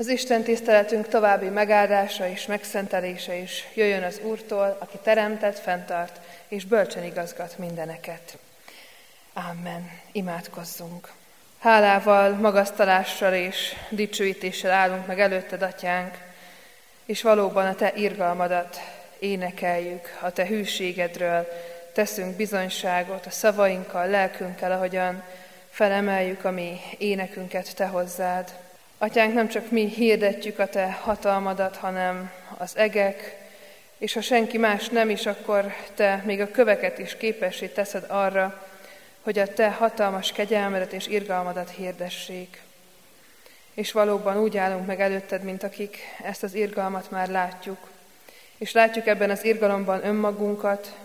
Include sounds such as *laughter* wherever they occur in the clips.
Az Isten tiszteletünk további megáldása és megszentelése is jöjjön az Úrtól, aki teremtett, fenntart és bölcsen igazgat mindeneket. Amen. Imádkozzunk. Hálával, magasztalással és dicsőítéssel állunk meg előtted, Atyánk, és valóban a Te irgalmadat énekeljük, a Te hűségedről teszünk bizonyságot a szavainkkal, lelkünkkel, ahogyan felemeljük a mi énekünket Te hozzád. Atyánk, nem csak mi hirdetjük a Te hatalmadat, hanem az egek, és ha senki más nem is, akkor Te még a köveket is képessé teszed arra, hogy a Te hatalmas kegyelmedet és irgalmadat hirdessék. És valóban úgy állunk meg előtted, mint akik ezt az irgalmat már látjuk. És látjuk ebben az irgalomban önmagunkat,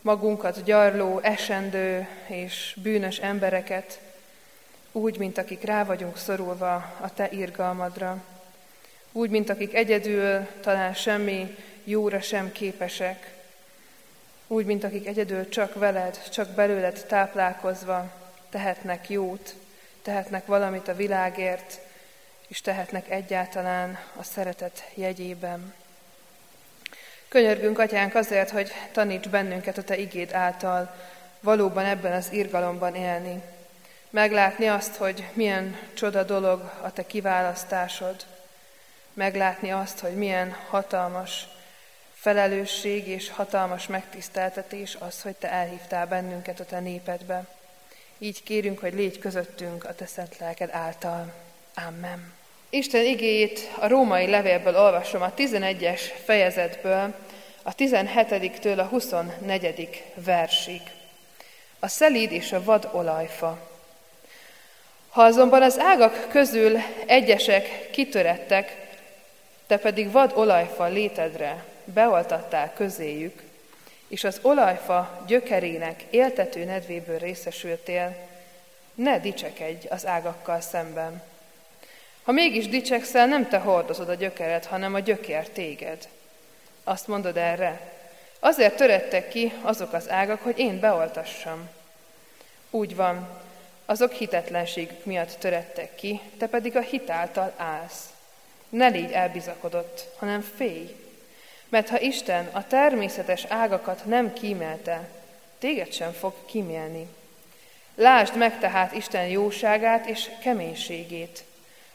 magunkat gyarló, esendő és bűnös embereket, úgy, mint akik rá vagyunk szorulva a Te irgalmadra, úgy, mint akik egyedül talán semmi jóra sem képesek, úgy, mint akik egyedül csak veled, csak belőled táplálkozva tehetnek jót, tehetnek valamit a világért, és tehetnek egyáltalán a szeretet jegyében. Könyörgünk, Atyánk, azért, hogy taníts bennünket a Te igéd által valóban ebben az irgalomban élni. Meglátni azt, hogy milyen csoda dolog a Te kiválasztásod. Meglátni azt, hogy milyen hatalmas felelősség és hatalmas megtiszteltetés az, hogy Te elhívtál bennünket a Te népedbe. Így kérünk, hogy légy közöttünk a Te szent lelked által. Amen. Isten igéjét a római levélből olvasom a 11-es fejezetből, a 17-től a 24. versig. A szelíd és a vad olajfa. Ha azonban az ágak közül egyesek kitörettek, te pedig vad olajfa létedre beoltattál közéjük, és az olajfa gyökerének éltető nedvéből részesültél, ne dicsekedj az ágakkal szemben. Ha mégis dicsekszel, nem te hordozod a gyökeret, hanem a gyökér téged. Azt mondod erre, azért törettek ki azok az ágak, hogy én beoltassam. Úgy van, azok hitetlenségük miatt törettek ki, te pedig a hitáltal állsz. Ne légy elbizakodott, hanem félj, mert ha Isten a természetes ágakat nem kímelte, téged sem fog kímélni. Lásd meg tehát Isten jóságát és keménységét,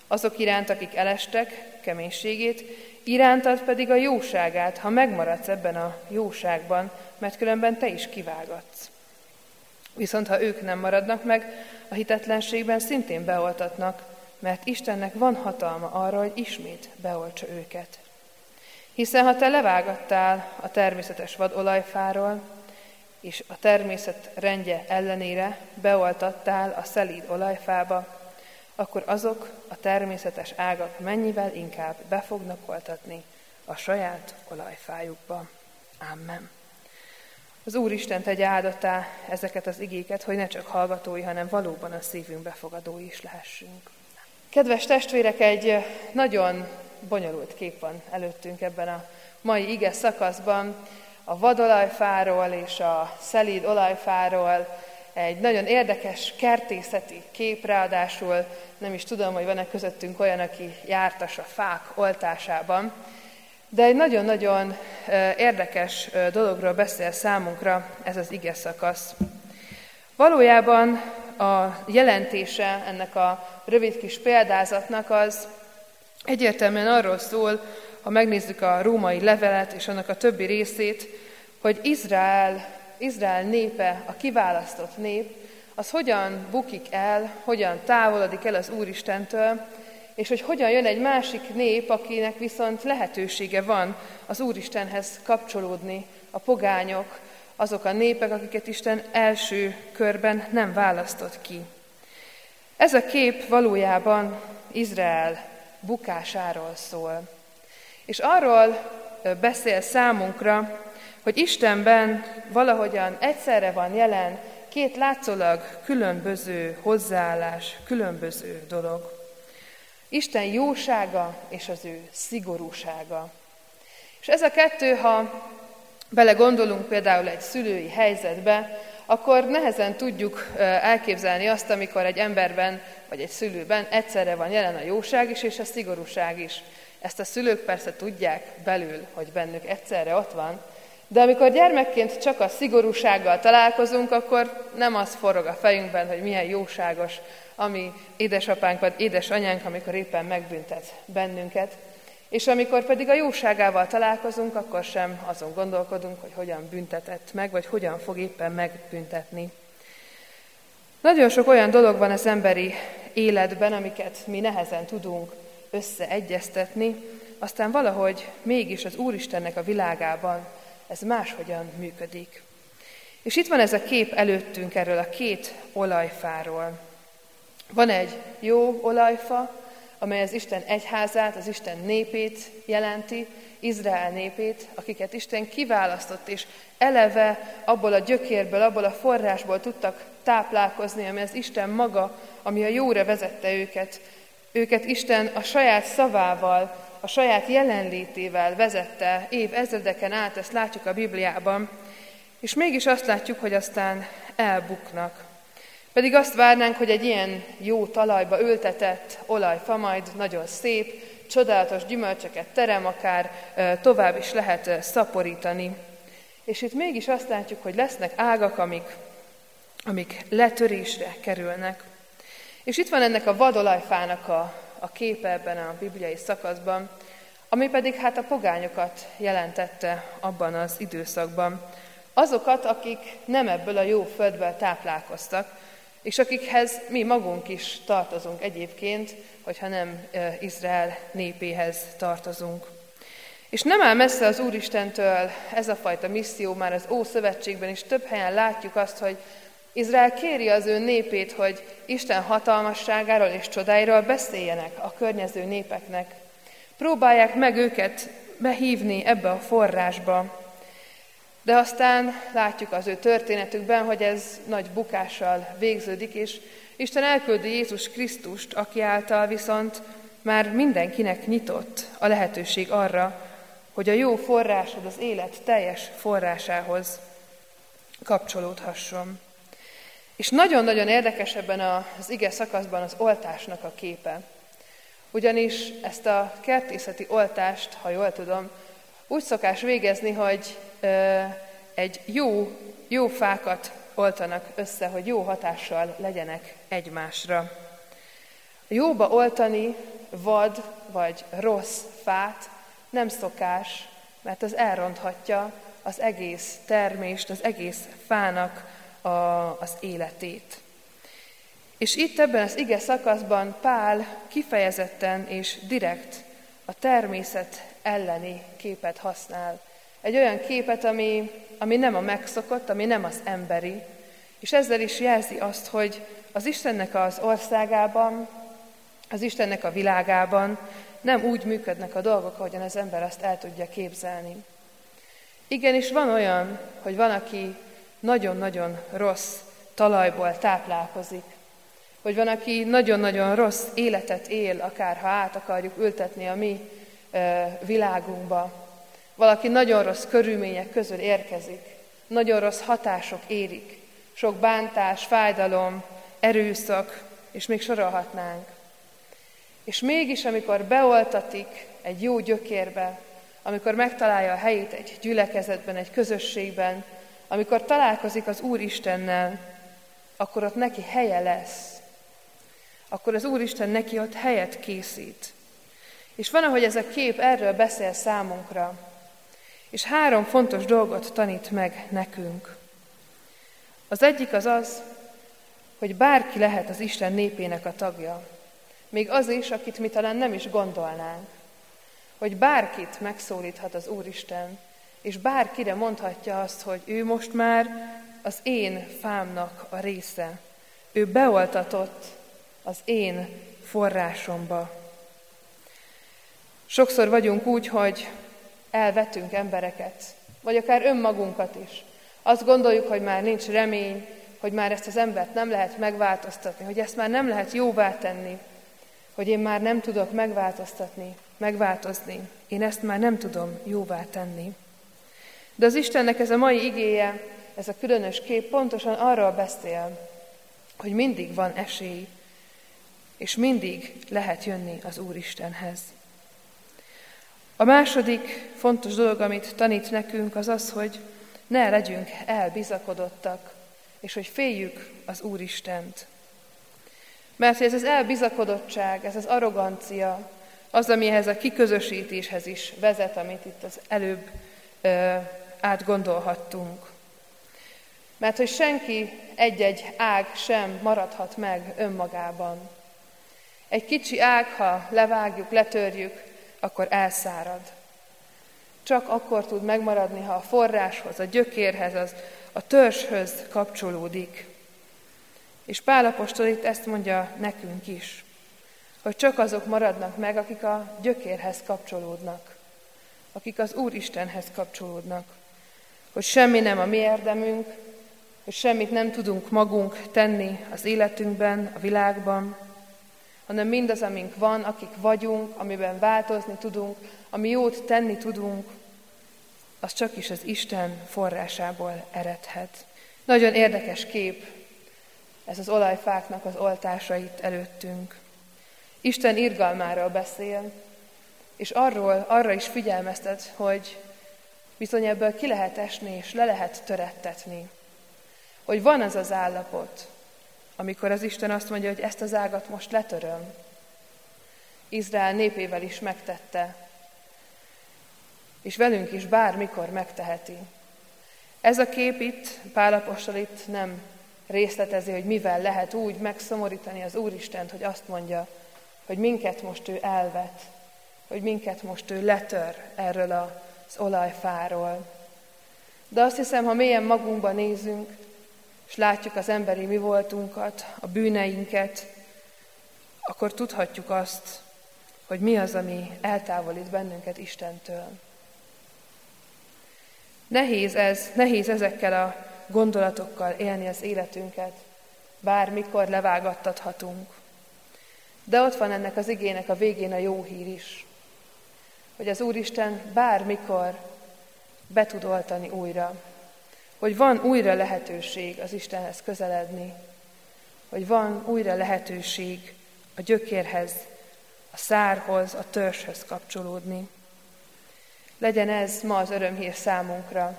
azok iránt, akik elestek, keménységét, irántad pedig a jóságát, ha megmaradsz ebben a jóságban, mert különben te is kivágatsz. Viszont ha ők nem maradnak meg, a hitetlenségben szintén beoltatnak, mert Istennek van hatalma arra, hogy ismét beoltsa őket. Hiszen ha te levágattál a természetes vadolajfáról, és a természet rendje ellenére beoltattál a szelíd olajfába, akkor azok a természetes ágak mennyivel inkább be fognak oltatni a saját olajfájukba. Amen. Az Úristen tegye áldatá ezeket az igéket, hogy ne csak hallgatói, hanem valóban a szívünk befogadói is lehessünk. Kedves testvérek, egy nagyon bonyolult kép van előttünk ebben a mai ige szakaszban. A vadolajfáról és a szelíd olajfáról egy nagyon érdekes kertészeti kép, ráadásul nem is tudom, hogy van-e közöttünk olyan, aki jártas a fák oltásában, de egy nagyon-nagyon érdekes dologról beszél számunkra ez az ige szakasz. Valójában a jelentése ennek a rövid kis példázatnak az egyértelműen arról szól, ha megnézzük a római levelet és annak a többi részét, hogy Izrael, Izrael népe, a kiválasztott nép, az hogyan bukik el, hogyan távolodik el az Úristentől, és hogy hogyan jön egy másik nép, akinek viszont lehetősége van az Úristenhez kapcsolódni, a pogányok, azok a népek, akiket Isten első körben nem választott ki. Ez a kép valójában Izrael bukásáról szól. És arról beszél számunkra, hogy Istenben valahogyan egyszerre van jelen két látszólag különböző hozzáállás, különböző dolog. Isten jósága és az ő szigorúsága. És ez a kettő, ha belegondolunk például egy szülői helyzetbe, akkor nehezen tudjuk elképzelni azt, amikor egy emberben vagy egy szülőben egyszerre van jelen a jóság is és a szigorúság is. Ezt a szülők persze tudják belül, hogy bennük egyszerre ott van, de amikor gyermekként csak a szigorúsággal találkozunk, akkor nem az forog a fejünkben, hogy milyen jóságos ami édesapánk vagy édesanyánk, amikor éppen megbüntet bennünket. És amikor pedig a jóságával találkozunk, akkor sem azon gondolkodunk, hogy hogyan büntetett meg, vagy hogyan fog éppen megbüntetni. Nagyon sok olyan dolog van az emberi életben, amiket mi nehezen tudunk összeegyeztetni, aztán valahogy mégis az Úristennek a világában ez máshogyan működik. És itt van ez a kép előttünk erről a két olajfáról. Van egy jó olajfa, amely az Isten egyházát, az Isten népét jelenti, Izrael népét, akiket Isten kiválasztott, és eleve abból a gyökérből, abból a forrásból tudtak táplálkozni, ami az Isten maga, ami a jóra vezette őket. Őket Isten a saját szavával, a saját jelenlétével vezette év ezredeken át, ezt látjuk a Bibliában, és mégis azt látjuk, hogy aztán elbuknak. Pedig azt várnánk, hogy egy ilyen jó talajba ültetett olajfa majd nagyon szép, csodálatos gyümölcsöket terem, akár tovább is lehet szaporítani. És itt mégis azt látjuk, hogy lesznek ágak, amik, amik letörésre kerülnek. És itt van ennek a vadolajfának a, a képe ebben a bibliai szakaszban, ami pedig hát a pogányokat jelentette abban az időszakban. Azokat, akik nem ebből a jó földből táplálkoztak, és akikhez mi magunk is tartozunk egyébként, hogyha nem Izrael népéhez tartozunk. És nem áll messze az Úristentől ez a fajta misszió, már az Ószövetségben is több helyen látjuk azt, hogy Izrael kéri az ő népét, hogy Isten hatalmasságáról és csodáiról beszéljenek a környező népeknek. Próbálják meg őket behívni ebbe a forrásba, de aztán látjuk az ő történetükben, hogy ez nagy bukással végződik, és Isten elküldi Jézus Krisztust, aki által viszont már mindenkinek nyitott a lehetőség arra, hogy a jó forrásod az élet teljes forrásához kapcsolódhasson. És nagyon-nagyon érdekes ebben az ige szakaszban az oltásnak a képe. Ugyanis ezt a kertészeti oltást, ha jól tudom, úgy szokás végezni, hogy egy jó, jó fákat oltanak össze, hogy jó hatással legyenek egymásra. Jóba oltani vad vagy rossz fát nem szokás, mert az elronthatja az egész termést, az egész fának a, az életét. És itt ebben az ige szakaszban Pál kifejezetten és direkt a természet elleni képet használ. Egy olyan képet, ami, ami nem a megszokott, ami nem az emberi, és ezzel is jelzi azt, hogy az Istennek az országában, az Istennek a világában nem úgy működnek a dolgok, ahogyan az ember azt el tudja képzelni. Igenis van olyan, hogy van, aki nagyon-nagyon rossz talajból táplálkozik, hogy van, aki nagyon-nagyon rossz életet él, akár ha át akarjuk ültetni a mi világunkba. Valaki nagyon rossz körülmények közül érkezik, nagyon rossz hatások érik, sok bántás, fájdalom, erőszak, és még sorolhatnánk. És mégis, amikor beoltatik egy jó gyökérbe, amikor megtalálja a helyét egy gyülekezetben, egy közösségben, amikor találkozik az Úr Istennel, akkor ott neki helye lesz. Akkor az Úristen neki ott helyet készít. És van, ahogy ez a kép erről beszél számunkra, és három fontos dolgot tanít meg nekünk. Az egyik az az, hogy bárki lehet az Isten népének a tagja. Még az is, akit mi talán nem is gondolnánk. Hogy bárkit megszólíthat az Úristen, és bárkire mondhatja azt, hogy ő most már az én fámnak a része. Ő beoltatott az én forrásomba. Sokszor vagyunk úgy, hogy elvetünk embereket, vagy akár önmagunkat is. Azt gondoljuk, hogy már nincs remény, hogy már ezt az embert nem lehet megváltoztatni, hogy ezt már nem lehet jóvá tenni, hogy én már nem tudok megváltoztatni, megváltozni. Én ezt már nem tudom jóvá tenni. De az Istennek ez a mai igéje ez a különös kép pontosan arról beszél, hogy mindig van esély, és mindig lehet jönni az Úristenhez. A második fontos dolog, amit tanít nekünk, az az, hogy ne legyünk elbizakodottak, és hogy féljük az Úristent. Mert ez az elbizakodottság, ez az arrogancia, az, ami ehhez a kiközösítéshez is vezet, amit itt az előbb átgondolhattunk. Mert hogy senki egy-egy ág sem maradhat meg önmagában. Egy kicsi ág, ha levágjuk, letörjük, akkor elszárad. Csak akkor tud megmaradni, ha a forráshoz, a gyökérhez, az, a törzshöz kapcsolódik. És Pálapostól itt ezt mondja nekünk is, hogy csak azok maradnak meg, akik a gyökérhez kapcsolódnak, akik az Úr Istenhez kapcsolódnak, hogy semmi nem a mi érdemünk, hogy semmit nem tudunk magunk tenni az életünkben, a világban, hanem mindaz, amink van, akik vagyunk, amiben változni tudunk, ami jót tenni tudunk, az csak is az Isten forrásából eredhet. Nagyon érdekes kép ez az olajfáknak az oltása itt előttünk. Isten irgalmáról beszél, és arról, arra is figyelmeztet, hogy bizony ebből ki lehet esni, és le lehet törettetni. Hogy van az az állapot, amikor az Isten azt mondja, hogy ezt az ágat most letöröm. Izrael népével is megtette, és velünk is bármikor megteheti. Ez a kép itt, Pálapostól itt nem részletezi, hogy mivel lehet úgy megszomorítani az Úristent, hogy azt mondja, hogy minket most ő elvet, hogy minket most ő letör erről az olajfáról. De azt hiszem, ha mélyen magunkba nézünk, és látjuk az emberi mi voltunkat, a bűneinket, akkor tudhatjuk azt, hogy mi az, ami eltávolít bennünket Istentől. Nehéz ez, nehéz ezekkel a gondolatokkal élni az életünket, bármikor levágattathatunk. De ott van ennek az igének a végén a jó hír is, hogy az Úristen bármikor be tud oltani újra, hogy van újra lehetőség az Istenhez közeledni, hogy van újra lehetőség a gyökérhez, a szárhoz, a törzshöz kapcsolódni. Legyen ez ma az örömhír számunkra.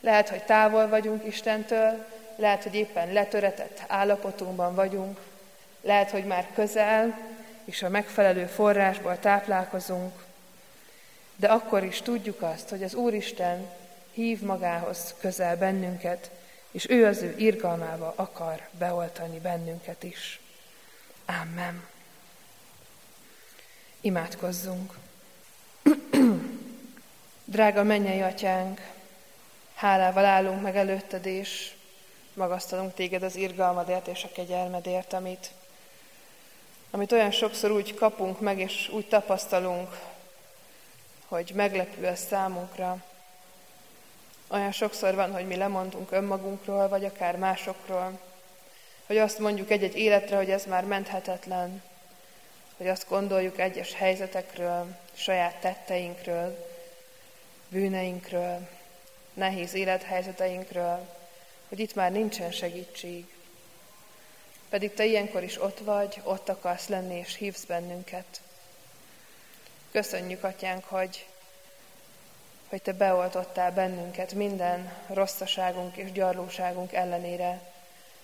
Lehet, hogy távol vagyunk Istentől, lehet, hogy éppen letöretett állapotunkban vagyunk, lehet, hogy már közel, és a megfelelő forrásból táplálkozunk, de akkor is tudjuk azt, hogy az Úristen hív magához közel bennünket, és ő az ő irgalmába akar beoltani bennünket is. Amen. Imádkozzunk. *clears throat* Drága mennyei atyánk, hálával állunk meg előtted, és magasztalunk téged az irgalmadért és a kegyelmedért, amit, amit olyan sokszor úgy kapunk meg, és úgy tapasztalunk, hogy meglepő ez számunkra. Olyan sokszor van, hogy mi lemondunk önmagunkról, vagy akár másokról, hogy azt mondjuk egy-egy életre, hogy ez már menthetetlen, hogy azt gondoljuk egyes helyzetekről, saját tetteinkről, bűneinkről, nehéz élethelyzeteinkről, hogy itt már nincsen segítség. Pedig Te ilyenkor is ott vagy, ott akarsz lenni, és hívsz bennünket. Köszönjük, Atyánk, hogy, hogy Te beoltottál bennünket minden rosszaságunk és gyarlóságunk ellenére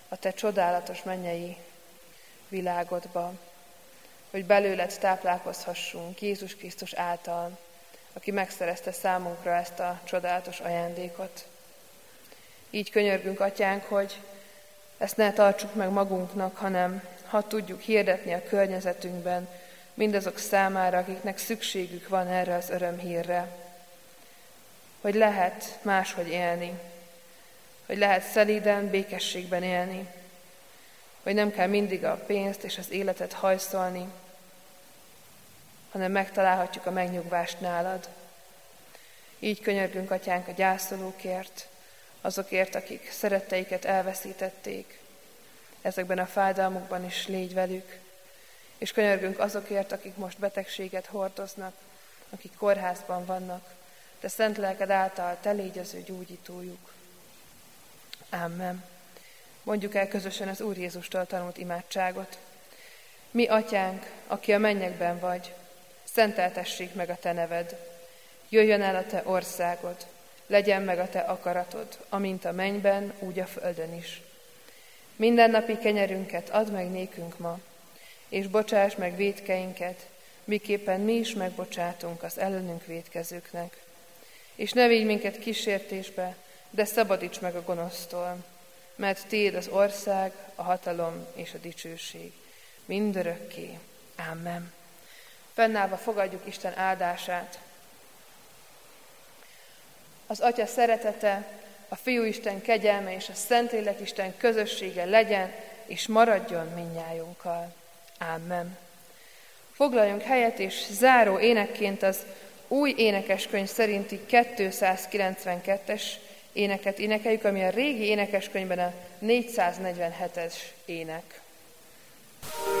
a Te csodálatos mennyei világodba, hogy belőled táplálkozhassunk Jézus Krisztus által, aki megszerezte számunkra ezt a csodálatos ajándékot. Így könyörgünk, Atyánk, hogy ezt ne tartsuk meg magunknak, hanem ha tudjuk hirdetni a környezetünkben mindazok számára, akiknek szükségük van erre az örömhírre, hogy lehet máshogy élni, hogy lehet szelíden, békességben élni, hogy nem kell mindig a pénzt és az életet hajszolni, hanem megtalálhatjuk a megnyugvást nálad. Így könyörgünk, Atyánk, a gyászolókért, azokért, akik szeretteiket elveszítették. Ezekben a fájdalmukban is légy velük. És könyörgünk azokért, akik most betegséget hordoznak, akik kórházban vannak. De szent lelked által te légy az ő gyógyítójuk. Amen. Mondjuk el közösen az Úr Jézustól tanult imádságot. Mi, atyánk, aki a mennyekben vagy, szenteltessék meg a te neved. Jöjjön el a te országod, legyen meg a te akaratod, amint a mennyben, úgy a földön is. Mindennapi kenyerünket add meg nékünk ma, és bocsáss meg védkeinket, miképpen mi is megbocsátunk az ellenünk védkezőknek. És ne védj minket kísértésbe, de szabadíts meg a gonosztól, mert Téd az ország, a hatalom és a dicsőség. Mindörökké. Amen. Fennállva fogadjuk Isten áldását. Az Atya szeretete, a Fiú Isten kegyelme és a Szentlélek Isten közössége legyen és maradjon minnyájunkkal. Amen. Foglaljunk helyet, és záró énekként az új énekeskönyv szerinti 292-es éneket énekeljük, ami a régi énekeskönyvben a 447-es ének. thank you